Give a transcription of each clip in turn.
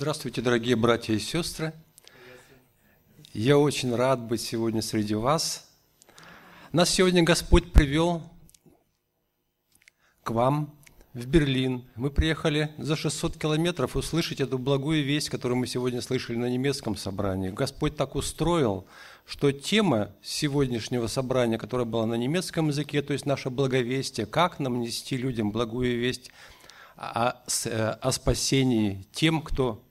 Здравствуйте, дорогие братья и сестры. Я очень рад быть сегодня среди вас. Нас сегодня Господь привел к вам в Берлин. Мы приехали за 600 километров услышать эту благую весть, которую мы сегодня слышали на немецком собрании. Господь так устроил, что тема сегодняшнего собрания, которая была на немецком языке, то есть наше благовестие, как нам нести людям благую весть о, о спасении тем, кто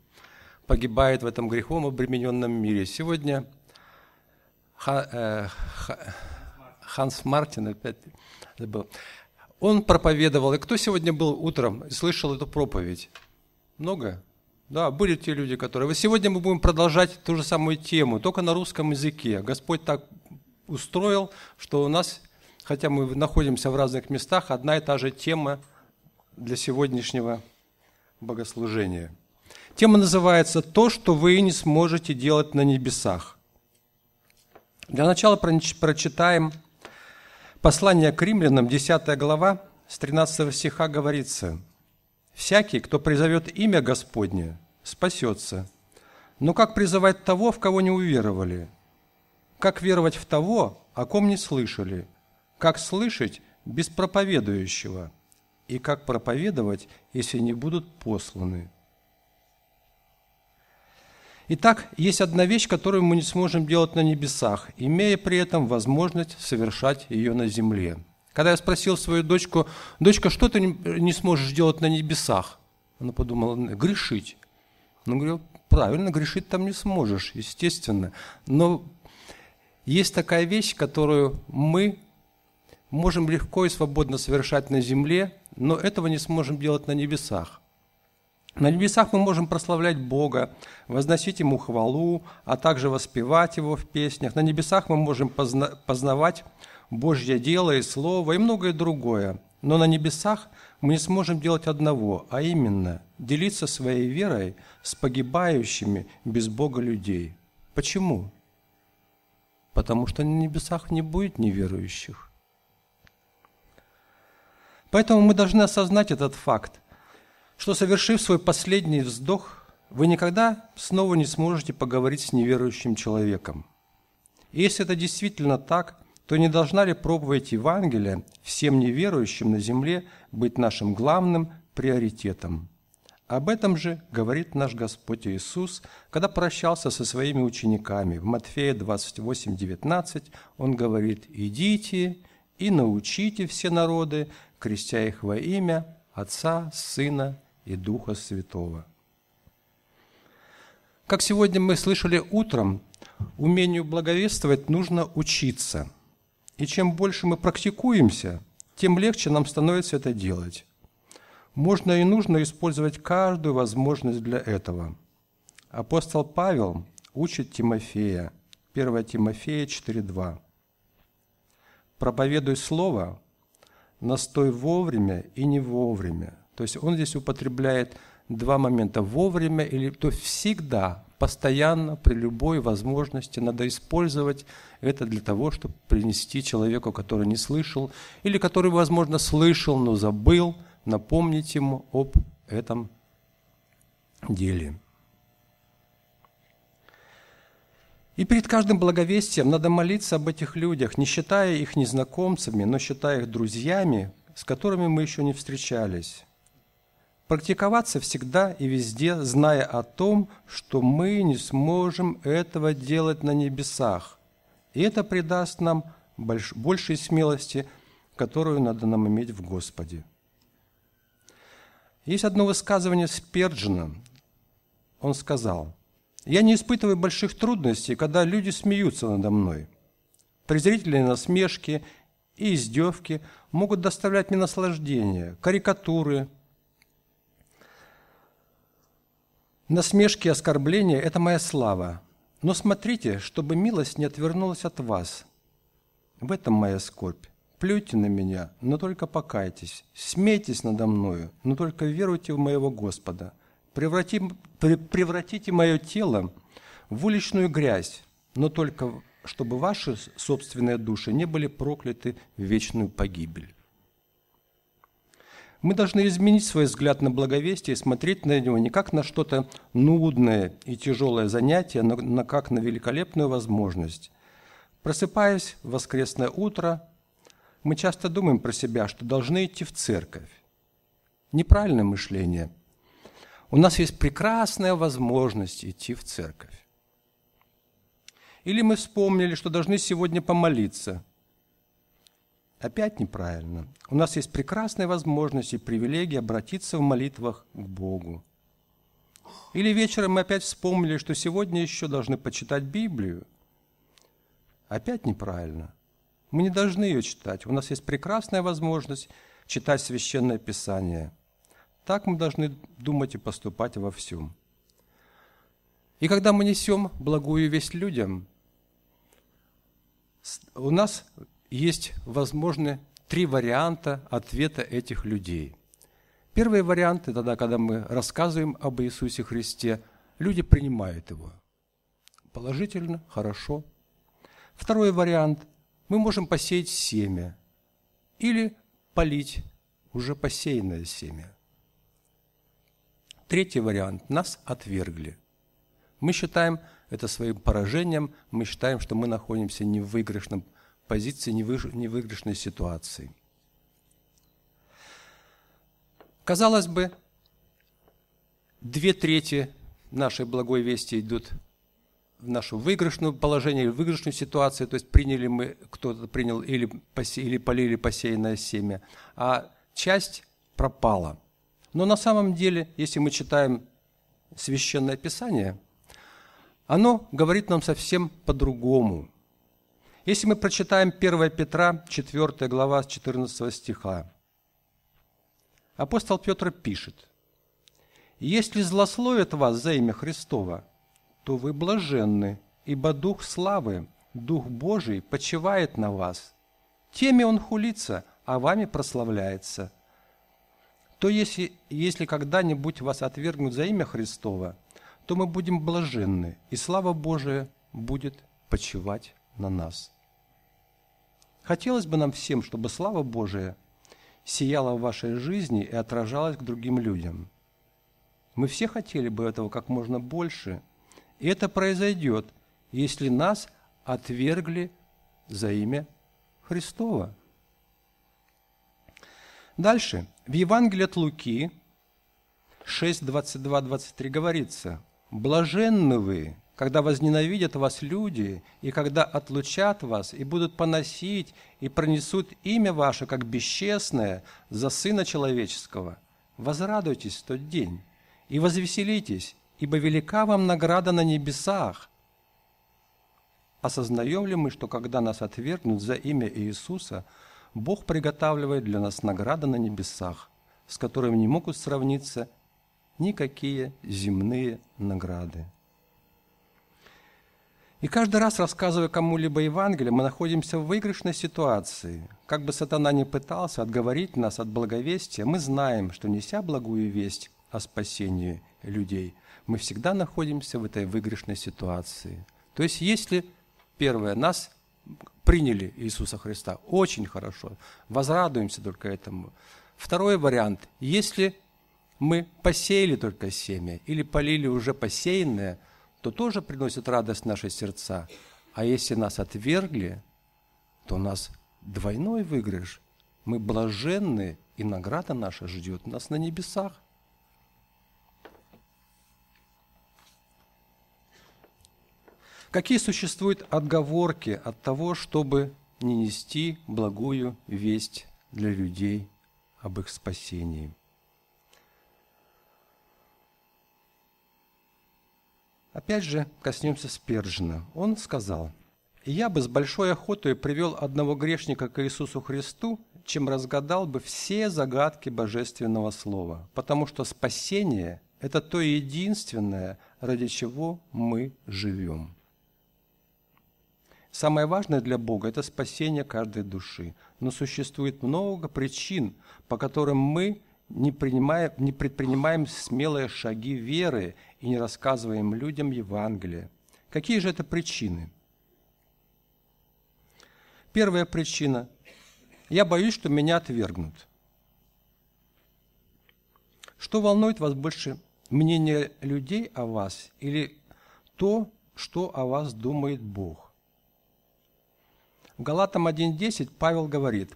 погибает в этом грехом обремененном мире. Сегодня э, Ханс Мартин, опять забыл, он проповедовал. И кто сегодня был утром и слышал эту проповедь? Много? Да, были те люди, которые... Сегодня мы будем продолжать ту же самую тему, только на русском языке. Господь так устроил, что у нас, хотя мы находимся в разных местах, одна и та же тема для сегодняшнего богослужения – Тема называется «То, что вы не сможете делать на небесах». Для начала прочитаем послание к римлянам, 10 глава, с 13 стиха говорится «Всякий, кто призовет имя Господне, спасется. Но как призывать того, в кого не уверовали? Как веровать в того, о ком не слышали? Как слышать без проповедующего? И как проповедовать, если не будут посланы?» Итак, есть одна вещь, которую мы не сможем делать на небесах, имея при этом возможность совершать ее на земле. Когда я спросил свою дочку, дочка, что ты не сможешь делать на небесах? Она подумала, грешить. Ну, говорю, правильно, грешить там не сможешь, естественно. Но есть такая вещь, которую мы можем легко и свободно совершать на земле, но этого не сможем делать на небесах. На небесах мы можем прославлять Бога, возносить Ему хвалу, а также воспевать Его в песнях. На небесах мы можем позна- познавать Божье дело и Слово и многое другое. Но на небесах мы не сможем делать одного, а именно делиться своей верой с погибающими без Бога людей. Почему? Потому что на небесах не будет неверующих. Поэтому мы должны осознать этот факт – что, совершив свой последний вздох, вы никогда снова не сможете поговорить с неверующим человеком. И если это действительно так, то не должна ли проповедь Евангелия всем неверующим на земле быть нашим главным приоритетом? Об этом же говорит наш Господь Иисус, когда прощался со своими учениками. В Матфея 28, 19 Он говорит, «Идите и научите все народы, крестя их во имя Отца, Сына и Духа Святого. Как сегодня мы слышали утром, умению благовествовать нужно учиться. И чем больше мы практикуемся, тем легче нам становится это делать. Можно и нужно использовать каждую возможность для этого. Апостол Павел учит Тимофея, 1 Тимофея 4.2. «Проповедуй Слово, настой вовремя и не вовремя, то есть он здесь употребляет два момента вовремя или то всегда, постоянно, при любой возможности надо использовать это для того, чтобы принести человеку, который не слышал, или который, возможно, слышал, но забыл, напомнить ему об этом деле. И перед каждым благовестием надо молиться об этих людях, не считая их незнакомцами, но считая их друзьями, с которыми мы еще не встречались. Практиковаться всегда и везде, зная о том, что мы не сможем этого делать на небесах. И это придаст нам больш, большей смелости, которую надо нам иметь в Господе. Есть одно высказывание Сперджина. Он сказал, «Я не испытываю больших трудностей, когда люди смеются надо мной. Презрительные насмешки и издевки могут доставлять мне наслаждение, карикатуры – Насмешки и оскорбления – это моя слава. Но смотрите, чтобы милость не отвернулась от вас. В этом моя скорбь. Плюйте на меня, но только покайтесь. Смейтесь надо мною, но только веруйте в моего Господа. Преврати, превратите мое тело в уличную грязь, но только чтобы ваши собственные души не были прокляты в вечную погибель. Мы должны изменить свой взгляд на благовестие и смотреть на него не как на что-то нудное и тяжелое занятие, но как на великолепную возможность. Просыпаясь в воскресное утро, мы часто думаем про себя, что должны идти в церковь. Неправильное мышление. У нас есть прекрасная возможность идти в церковь. Или мы вспомнили, что должны сегодня помолиться. Опять неправильно. У нас есть прекрасная возможность и привилегия обратиться в молитвах к Богу. Или вечером мы опять вспомнили, что сегодня еще должны почитать Библию. Опять неправильно. Мы не должны ее читать. У нас есть прекрасная возможность читать Священное Писание. Так мы должны думать и поступать во всем. И когда мы несем благую весть людям, у нас есть возможны три варианта ответа этих людей. Первый вариант – это тогда, когда мы рассказываем об Иисусе Христе, люди принимают его. Положительно, хорошо. Второй вариант – мы можем посеять семя или полить уже посеянное семя. Третий вариант – нас отвергли. Мы считаем это своим поражением, мы считаем, что мы находимся не в выигрышном позиции невыигрышной ситуации. Казалось бы, две трети нашей благой вести идут в нашу выигрышную положение или выигрышную ситуацию, то есть приняли мы, кто-то принял или, посе, или полили посеянное семя, а часть пропала. Но на самом деле, если мы читаем Священное Писание, оно говорит нам совсем по-другому – если мы прочитаем 1 Петра, 4 глава, 14 стиха, апостол Петр пишет, «Если злословят вас за имя Христова, то вы блаженны, ибо Дух славы, Дух Божий почивает на вас. Теми Он хулится, а вами прославляется. То если, если когда-нибудь вас отвергнут за имя Христова, то мы будем блаженны, и слава Божия будет почивать на нас». Хотелось бы нам всем, чтобы слава Божия сияла в вашей жизни и отражалась к другим людям. Мы все хотели бы этого как можно больше, и это произойдет, если нас отвергли за имя Христова. Дальше. В Евангелии от Луки 6, 22, 23 говорится, «Блаженны вы, когда возненавидят вас люди, и когда отлучат вас, и будут поносить, и пронесут имя ваше, как бесчестное, за Сына Человеческого, возрадуйтесь в тот день и возвеселитесь, ибо велика вам награда на небесах. Осознаем ли мы, что когда нас отвергнут за имя Иисуса, Бог приготавливает для нас награды на небесах, с которыми не могут сравниться никакие земные награды. И каждый раз, рассказывая кому-либо Евангелие, мы находимся в выигрышной ситуации. Как бы сатана ни пытался отговорить нас от благовестия, мы знаем, что неся благую весть о спасении людей, мы всегда находимся в этой выигрышной ситуации. То есть, если, первое, нас приняли Иисуса Христа, очень хорошо, возрадуемся только этому. Второй вариант, если мы посеяли только семя или полили уже посеянное – то тоже приносит радость в наши сердца. А если нас отвергли, то у нас двойной выигрыш. Мы блаженны, и награда наша ждет нас на небесах. Какие существуют отговорки от того, чтобы не нести благую весть для людей об их спасении? Опять же, коснемся Спержина. Он сказал, «Я бы с большой охотой привел одного грешника к Иисусу Христу, чем разгадал бы все загадки Божественного Слова, потому что спасение – это то единственное, ради чего мы живем». Самое важное для Бога – это спасение каждой души. Но существует много причин, по которым мы не, принимаем, не предпринимаем смелые шаги веры и не рассказываем людям Евангелие. Какие же это причины? Первая причина – я боюсь, что меня отвергнут. Что волнует вас больше, мнение людей о вас или то, что о вас думает Бог? В Галатам 1.10 Павел говорит,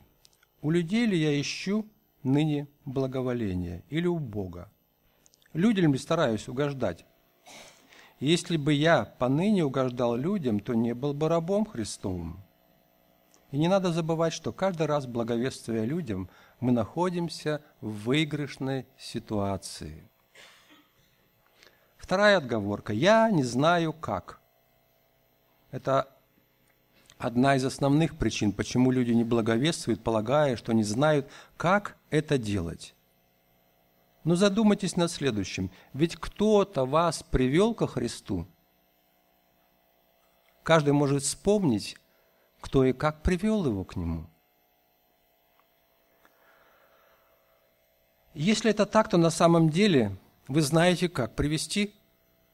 «У людей ли я ищу ныне благоволение или у Бога? Людям ли стараюсь угождать? Если бы я поныне угождал людям, то не был бы рабом Христовым». И не надо забывать, что каждый раз, благовествуя людям, мы находимся в выигрышной ситуации. Вторая отговорка. Я не знаю как. Это одна из основных причин, почему люди не благовествуют, полагая, что не знают, как это делать. Но задумайтесь над следующим. Ведь кто-то вас привел ко Христу. Каждый может вспомнить, кто и как привел его к нему. Если это так, то на самом деле вы знаете, как привести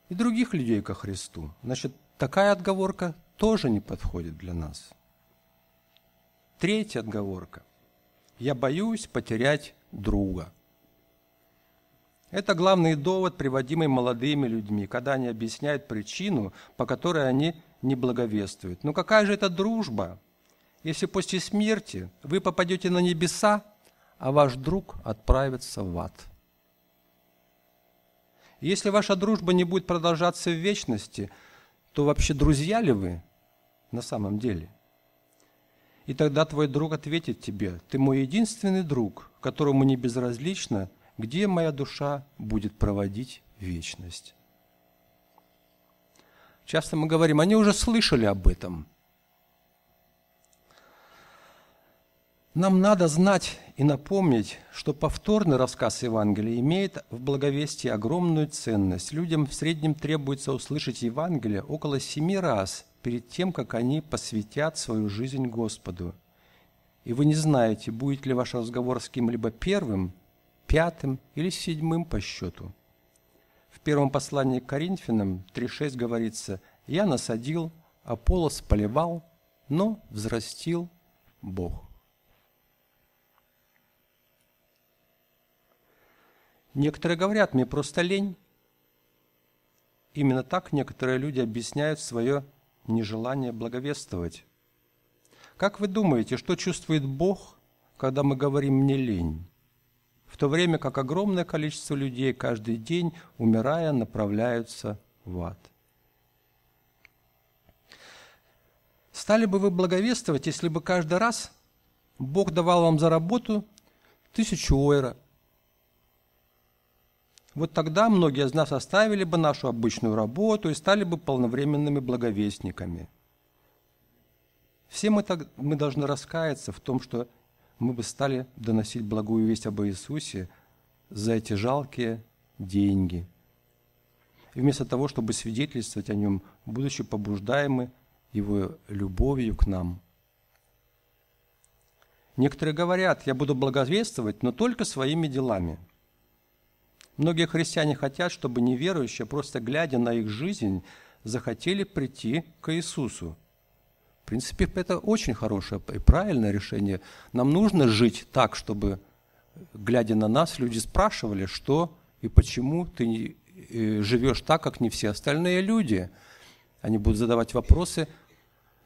и других людей ко Христу. Значит, такая отговорка тоже не подходит для нас. Третья отговорка. Я боюсь потерять друга. Это главный довод, приводимый молодыми людьми, когда они объясняют причину, по которой они не благовествуют. Но какая же это дружба, если после смерти вы попадете на небеса, а ваш друг отправится в ад? Если ваша дружба не будет продолжаться в вечности, то вообще друзья ли вы на самом деле? И тогда твой друг ответит тебе, ты мой единственный друг, которому не безразлично, где моя душа будет проводить вечность. Часто мы говорим, они уже слышали об этом. Нам надо знать и напомнить, что повторный рассказ Евангелия имеет в благовестии огромную ценность. Людям в среднем требуется услышать Евангелие около семи раз перед тем, как они посвятят свою жизнь Господу. И вы не знаете, будет ли ваш разговор с кем-либо первым, пятым или седьмым по счету – в первом послании к Коринфянам 3.6 говорится, «Я насадил, Аполос поливал, но взрастил Бог». Некоторые говорят, мне просто лень. Именно так некоторые люди объясняют свое нежелание благовествовать. Как вы думаете, что чувствует Бог, когда мы говорим «мне лень»? в то время как огромное количество людей каждый день, умирая, направляются в ад. Стали бы вы благовествовать, если бы каждый раз Бог давал вам за работу тысячу ойра? Вот тогда многие из нас оставили бы нашу обычную работу и стали бы полновременными благовестниками. Все мы, так, мы должны раскаяться в том, что мы бы стали доносить благую весть об Иисусе за эти жалкие деньги. И вместо того, чтобы свидетельствовать о Нем, будучи побуждаемы Его любовью к нам. Некоторые говорят, я буду благовествовать, но только своими делами. Многие христиане хотят, чтобы неверующие, просто глядя на их жизнь, захотели прийти к Иисусу – в принципе, это очень хорошее и правильное решение. Нам нужно жить так, чтобы, глядя на нас, люди спрашивали, что и почему ты э, живешь так, как не все остальные люди. Они будут задавать вопросы.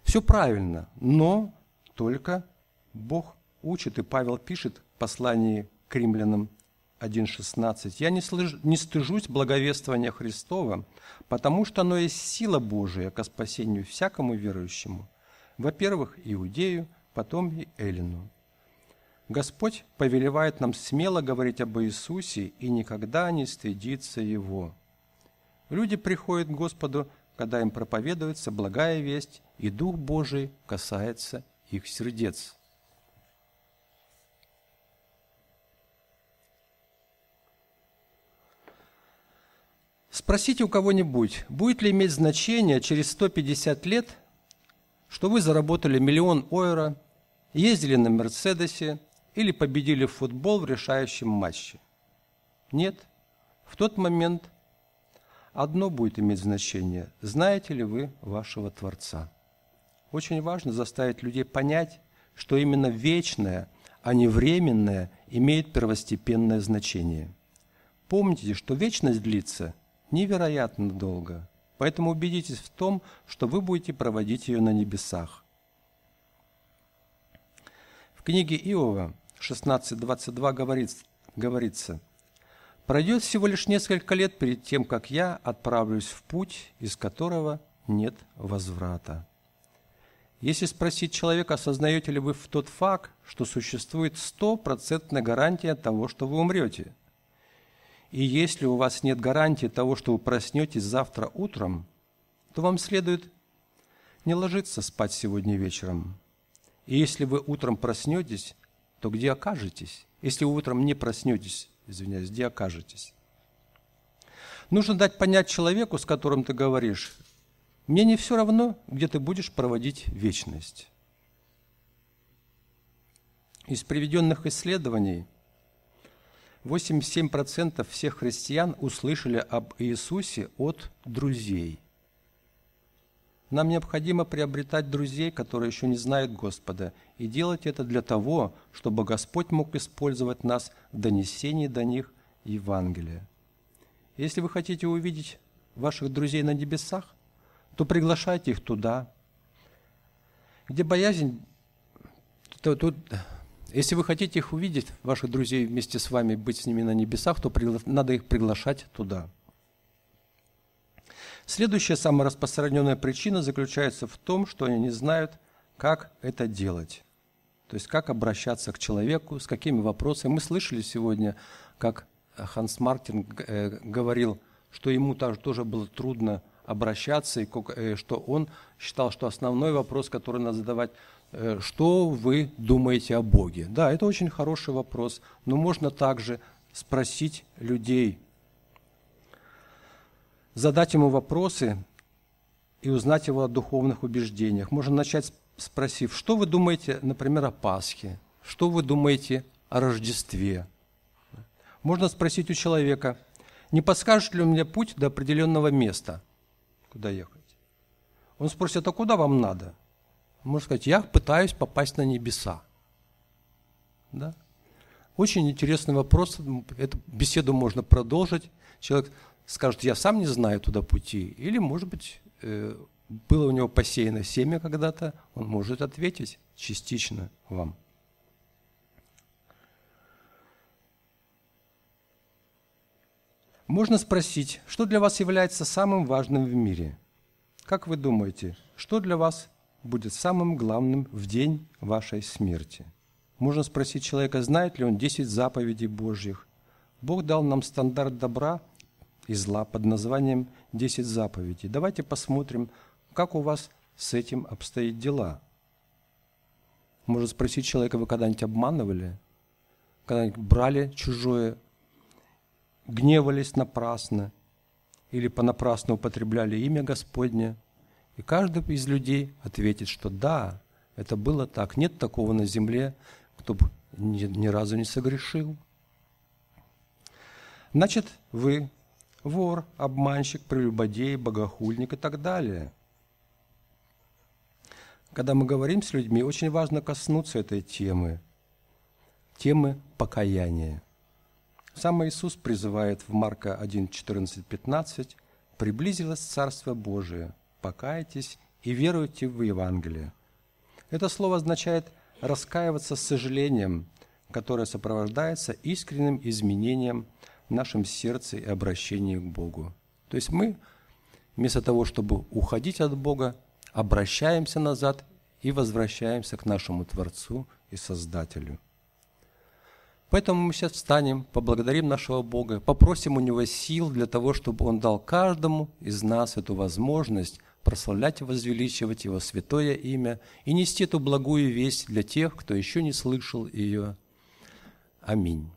Все правильно, но только Бог учит, и Павел пишет в послании к римлянам 1.16. «Я не, слыж, не стыжусь благовествования Христова, потому что оно есть сила Божия ко спасению всякому верующему, во-первых, Иудею, потом и Эллину. Господь повелевает нам смело говорить об Иисусе и никогда не стыдиться Его. Люди приходят к Господу, когда им проповедуется благая весть, и Дух Божий касается их сердец. Спросите у кого-нибудь, будет ли иметь значение через 150 лет – что вы заработали миллион ойра, ездили на Мерседесе или победили в футбол в решающем матче. Нет, в тот момент одно будет иметь значение. Знаете ли вы вашего Творца? Очень важно заставить людей понять, что именно вечное, а не временное имеет первостепенное значение. Помните, что вечность длится невероятно долго, поэтому убедитесь в том, что вы будете проводить ее на небесах. В книге Иова 16.22 говорится, говорится – Пройдет всего лишь несколько лет перед тем, как я отправлюсь в путь, из которого нет возврата. Если спросить человека, осознаете ли вы в тот факт, что существует стопроцентная гарантия того, что вы умрете, и если у вас нет гарантии того, что вы проснетесь завтра утром, то вам следует не ложиться спать сегодня вечером. И если вы утром проснетесь, то где окажетесь? Если вы утром не проснетесь, извиняюсь, где окажетесь. Нужно дать понять человеку, с которым ты говоришь, мне не все равно, где ты будешь проводить вечность. Из приведенных исследований 87% всех христиан услышали об Иисусе от друзей. Нам необходимо приобретать друзей, которые еще не знают Господа, и делать это для того, чтобы Господь мог использовать нас в донесении до них Евангелия. Если вы хотите увидеть ваших друзей на небесах, то приглашайте их туда, где боязнь, то, то, если вы хотите их увидеть, ваших друзей вместе с вами, быть с ними на небесах, то надо их приглашать туда. Следующая самая распространенная причина заключается в том, что они не знают, как это делать. То есть как обращаться к человеку, с какими вопросами. Мы слышали сегодня, как Ханс Мартин э, говорил, что ему тоже было трудно обращаться, и э, что он считал, что основной вопрос, который надо задавать, что вы думаете о Боге? Да, это очень хороший вопрос, но можно также спросить людей, задать ему вопросы и узнать его о духовных убеждениях. Можно начать спросив, что вы думаете, например, о Пасхе, что вы думаете о Рождестве. Можно спросить у человека, не подскажет ли у меня путь до определенного места, куда ехать. Он спросит, а куда вам надо? Можно сказать, я пытаюсь попасть на небеса. Да? Очень интересный вопрос. Эту беседу можно продолжить. Человек скажет, я сам не знаю туда пути. Или, может быть, э, было у него посеяно семя когда-то, он может ответить частично вам. Можно спросить, что для вас является самым важным в мире? Как вы думаете, что для вас будет самым главным в день вашей смерти? Можно спросить человека, знает ли он 10 заповедей Божьих. Бог дал нам стандарт добра и зла под названием 10 заповедей. Давайте посмотрим, как у вас с этим обстоят дела? Можно спросить человека, вы когда-нибудь обманывали? Когда-нибудь брали чужое? Гневались напрасно? Или понапрасну употребляли имя Господне? И каждый из людей ответит, что да, это было так. Нет такого на земле, кто бы ни, ни разу не согрешил. Значит, вы вор, обманщик, прелюбодей, богохульник и так далее – когда мы говорим с людьми, очень важно коснуться этой темы, темы покаяния. Сам Иисус призывает в Марка 1, 14, 15 «Приблизилось Царство Божие, покайтесь и веруйте в Евангелие». Это слово означает раскаиваться с сожалением, которое сопровождается искренним изменением в нашем сердце и обращении к Богу. То есть мы, вместо того, чтобы уходить от Бога, обращаемся назад и возвращаемся к нашему Творцу и Создателю. Поэтому мы сейчас встанем, поблагодарим нашего Бога, попросим у Него сил для того, чтобы Он дал каждому из нас эту возможность прославлять и возвеличивать Его святое имя и нести эту благую весть для тех, кто еще не слышал ее. Аминь.